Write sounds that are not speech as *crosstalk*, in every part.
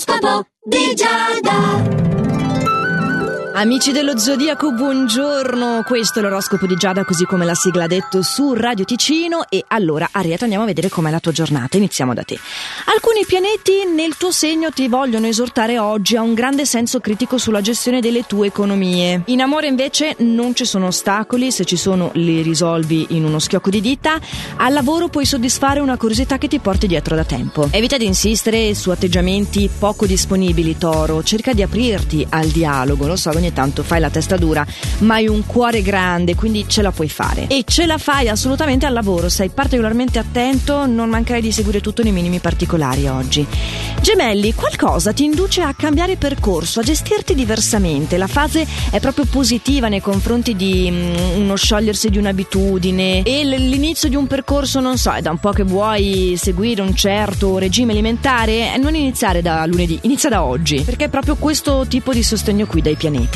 L'oroscopo di Giada. Amici dello Zodiaco, buongiorno. Questo è l'oroscopo di Giada, così come la sigla ha detto su Radio Ticino. E allora, Ariete, andiamo a vedere com'è la tua giornata. Iniziamo da te. Alcuni pianeti nel tuo segno ti vogliono esortare oggi a un grande senso critico sulla gestione delle tue economie. In amore, invece, non ci sono ostacoli. Se ci sono, li risolvi in uno schiocco di dita. Al lavoro puoi soddisfare una curiosità che ti porti dietro da tempo. Evita di insistere su atteggiamenti poco disponibili, Toro. Cerca di aprirti al dialogo. Lo so, ogni tanto fai la testa dura, ma hai un cuore grande, quindi ce la puoi fare. E ce la fai assolutamente al lavoro, sei particolarmente attento, non mancherai di seguire tutto nei minimi particolari oggi. Gemelli, qualcosa ti induce a cambiare percorso, a gestirti diversamente. La fase è proprio positiva nei confronti di mm, uno sciogliersi di un'abitudine e l'inizio di un percorso, non so, è da un po' che vuoi seguire un certo regime alimentare, non iniziare da lunedì, inizia da oggi, perché è proprio questo tipo di sostegno qui dai pianeti.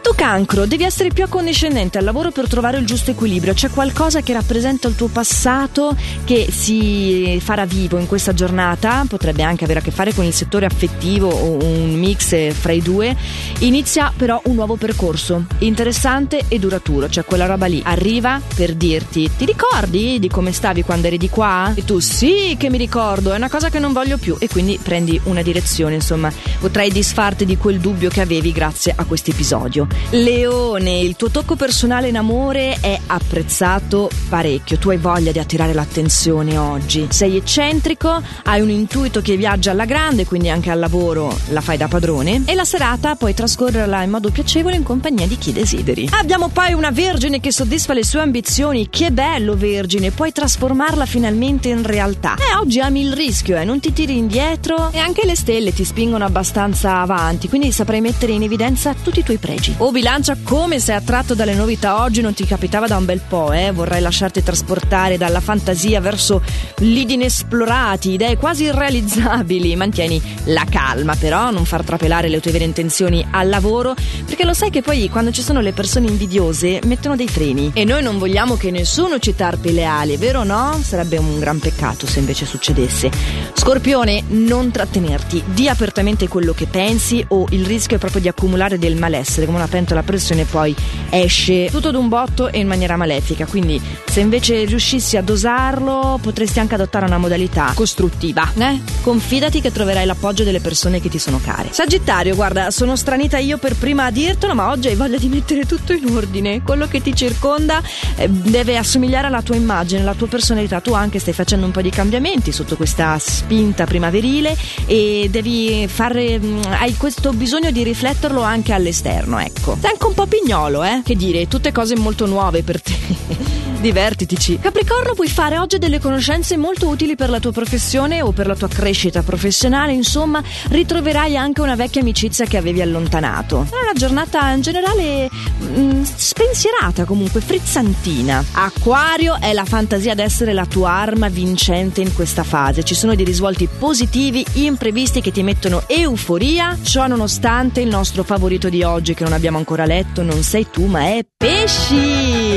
Tu cancro, devi essere più accondiscendente al lavoro per trovare il giusto equilibrio. C'è qualcosa che rappresenta il tuo passato che si farà vivo in questa giornata, potrebbe anche avere a che fare con il settore affettivo o un mix fra i due. Inizia però un nuovo percorso, interessante e duraturo, cioè quella roba lì arriva per dirti "Ti ricordi di come stavi quando eri di qua?" E tu "Sì, che mi ricordo, è una cosa che non voglio più" e quindi prendi una direzione, insomma, potrai disfarti di quel dubbio che avevi grazie a questo episodio. Leone, il tuo tocco personale in amore è apprezzato parecchio. Tu hai voglia di attirare l'attenzione oggi. Sei eccentrico, hai un intuito che viaggia alla grande, quindi anche al lavoro la fai da padrone. E la serata puoi trascorrerla in modo piacevole in compagnia di chi desideri. Abbiamo poi una vergine che soddisfa le sue ambizioni. Che bello, vergine, puoi trasformarla finalmente in realtà. E oggi ami il rischio, eh, non ti tiri indietro e anche le stelle ti spingono abbastanza avanti, quindi saprai mettere in evidenza tutti i tuoi pregi. O bilancia come sei attratto dalle novità oggi non ti capitava da un bel po', eh? Vorrai lasciarti trasportare dalla fantasia verso lidi inesplorati, idee quasi irrealizzabili. Mantieni la calma, però, non far trapelare le tue vere intenzioni al lavoro, perché lo sai che poi quando ci sono le persone invidiose mettono dei freni. E noi non vogliamo che nessuno ci tarpi le ali, vero o no? Sarebbe un gran peccato se invece succedesse. Scorpione, non trattenerti, di apertamente quello che pensi o il rischio è proprio di accumulare del malessere, come una pentola a pressione poi esce tutto d'un botto e in maniera malefica. Quindi se invece riuscissi a dosarlo potresti anche adottare una modalità costruttiva. Eh? Confidati che troverai l'appoggio delle persone che ti sono care. Sagittario, guarda, sono stranita io per prima a dirtelo, ma oggi hai voglia di mettere tutto in ordine. Quello che ti circonda eh, deve assomigliare alla tua immagine, alla tua personalità. Tu anche stai facendo un po' di cambiamenti sotto questa spinta primaverile e devi fare. Mh, hai questo bisogno di rifletterlo anche all'esterno, ecco. Sei anche un po' pignolo, eh? Che dire, tutte cose molto nuove per te. *laughs* Divertitici. Capricorno, puoi fare oggi delle conoscenze molto utili per la tua professione o per la tua crescita professionale, insomma, ritroverai anche una vecchia amicizia che avevi allontanato. È una giornata in generale mh, spensierata, comunque frizzantina. Acquario è la fantasia ad essere la tua arma vincente in questa fase. Ci sono dei risvolti positivi, imprevisti che ti mettono euforia. Ciò nonostante il nostro favorito di oggi che non abbiamo ancora letto non sei tu, ma è pesci.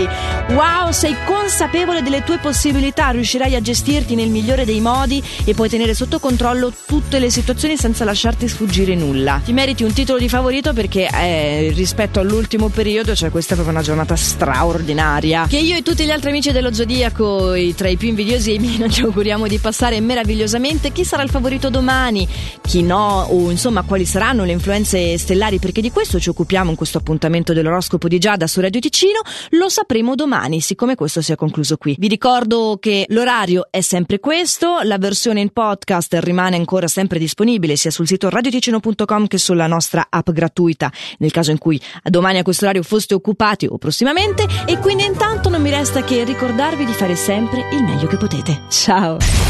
Wow, sei consapevole delle tue possibilità, riuscirai a gestirti nel migliore dei modi e puoi tenere sotto controllo tutte le situazioni senza lasciarti sfuggire nulla. Ti meriti un titolo di favorito perché eh, rispetto all'ultimo periodo, cioè questa è proprio una giornata straordinaria. Che io e tutti gli altri amici dello Zodiaco, i, tra i più invidiosi e i miei, *laughs* ci auguriamo di passare meravigliosamente. Chi sarà il favorito domani? Chi no? O insomma, quali saranno le influenze stellari? Perché di questo ci occupiamo in questo appuntamento dell'oroscopo di Giada su Radio Ticino. Lo sapremo domani, siccome questo si è concluso qui. Vi ricordo che l'orario è sempre questo, la versione in podcast rimane ancora sempre disponibile sia sul sito radioticino.com che sulla nostra app gratuita, nel caso in cui domani a questo orario foste occupati o prossimamente. E quindi intanto non mi resta che ricordarvi di fare sempre il meglio che potete. Ciao!